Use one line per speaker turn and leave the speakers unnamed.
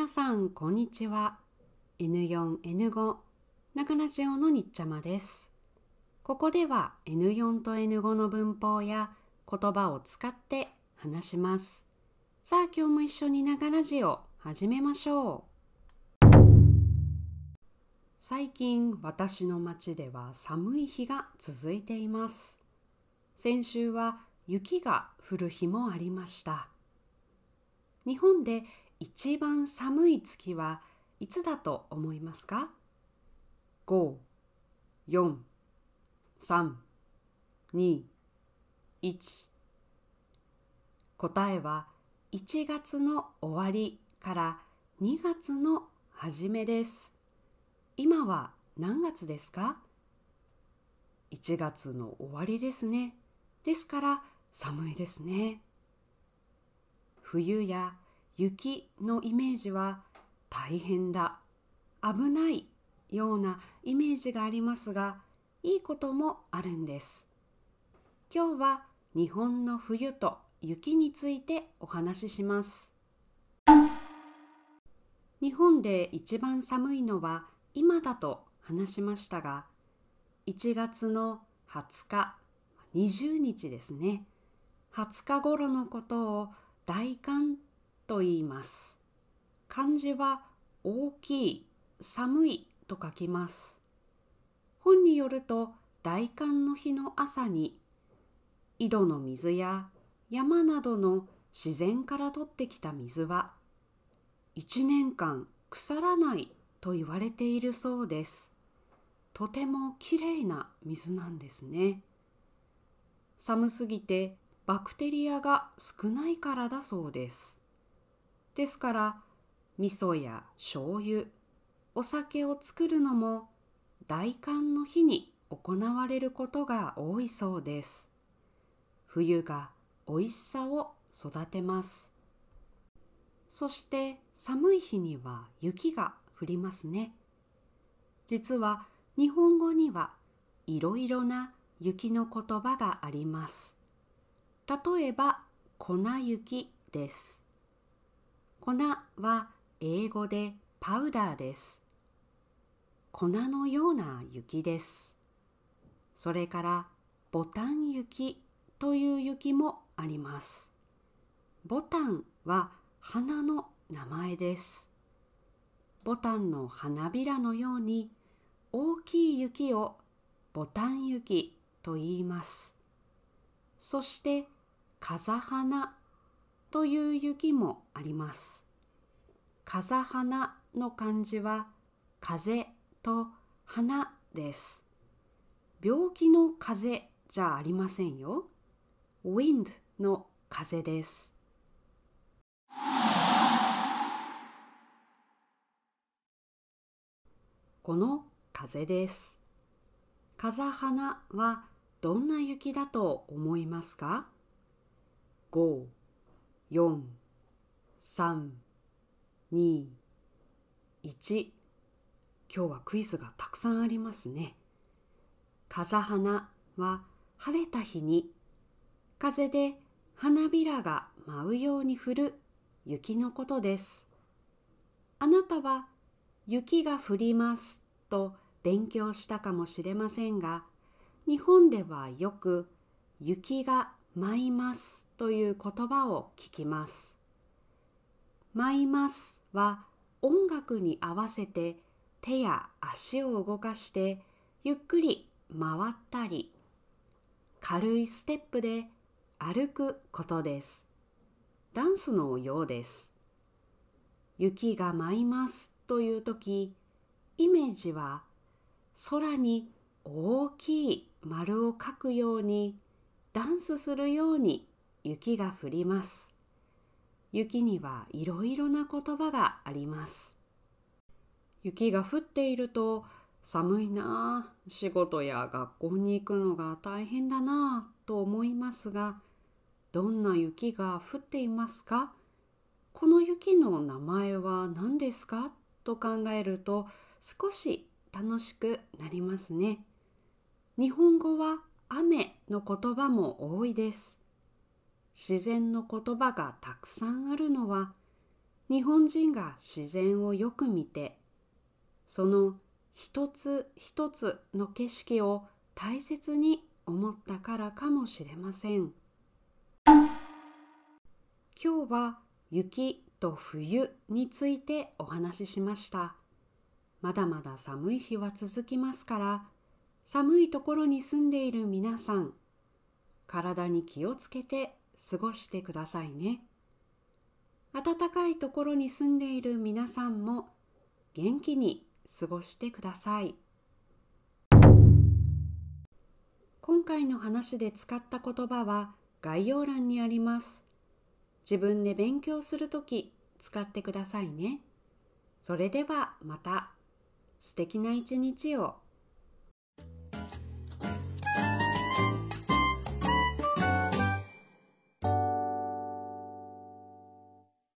皆さんこんにちは。N4N5 中ラジオのにっちゃまです。ここでは N4 と N5 の文法や言葉を使って話します。さあ今日も一緒にながラジオ始めましょう。最近私の町では寒い日が続いています。先週は雪が降る日もありました。日本で一番寒い月はいつだと思いますか ?5、4、3、2、1答えは1月の終わりから2月の初めです。今は何月ですか ?1 月の終わりですね。ですから寒いですね。冬や雪のイメージは大変だ。危ないようなイメージがありますがいいこともあるんです。今日は日本の冬と雪についてお話しします。日本で一番寒いのは今だと話しましたが1月の20日20日ですね。20日頃のことを大寒と言います。漢字は大きい、寒いと書きます。本によると大寒の日の朝に井戸の水や山などの自然から取ってきた水は一年間腐らないと言われているそうです。とてもきれいな水なんですね。寒すぎてバクテリアが少ないからだそうです。ですから味噌や醤油お酒を作るのも大寒の日に行われることが多いそうです。冬が美味しさを育てます。そして寒い日には雪が降りますね。実は日本語にはいろいろな雪の言葉があります。例えば粉雪です。粉は英語でパウダーです。粉のような雪です。それからボタン雪という雪もあります。ボタンは花の名前です。ボタンの花びらのように大きい雪をボタン雪と言います。そして風花という雪もあります。風花の漢字は風と花です。病気の風じゃありませんよ。wind の風です。この風です。風花はどんな雪だと思いますか ?5 4、3、2、1今日はクイズがたくさんありますね。風花は晴れた日に風で花びらが舞うように降る雪のことです。あなたは雪が降りますと勉強したかもしれませんが日本ではよく雪が舞いますという言葉を聞きます。舞いますは音楽に合わせて手や足を動かしてゆっくり回ったり軽いステップで歩くことです。ダンスのようです。雪が舞いますという時イメージは空に大きい丸を描くようにダンスするように雪が降ります。雪にはいろいろな言葉があります。雪が降っていると寒いなあ、仕事や学校に行くのが大変だなあと思いますが、どんな雪が降っていますか？この雪の名前は何ですか？と考えると少し楽しくなりますね。日本語は雨の言葉も多いです。自然の言葉がたくさんあるのは日本人が自然をよく見てその一つ一つの景色を大切に思ったからかもしれません今日は雪と冬についてお話ししましたまだまだ寒い日は続きますから寒いところに住んでいる皆さん体に気をつけて過ごしてくださいね。暖かいところに住んでいる皆さんも元気に過ごしてください。今回の話で使った言葉は概要欄にあります。自分で勉強するとき使ってくださいね。それではまた。素敵な一日を。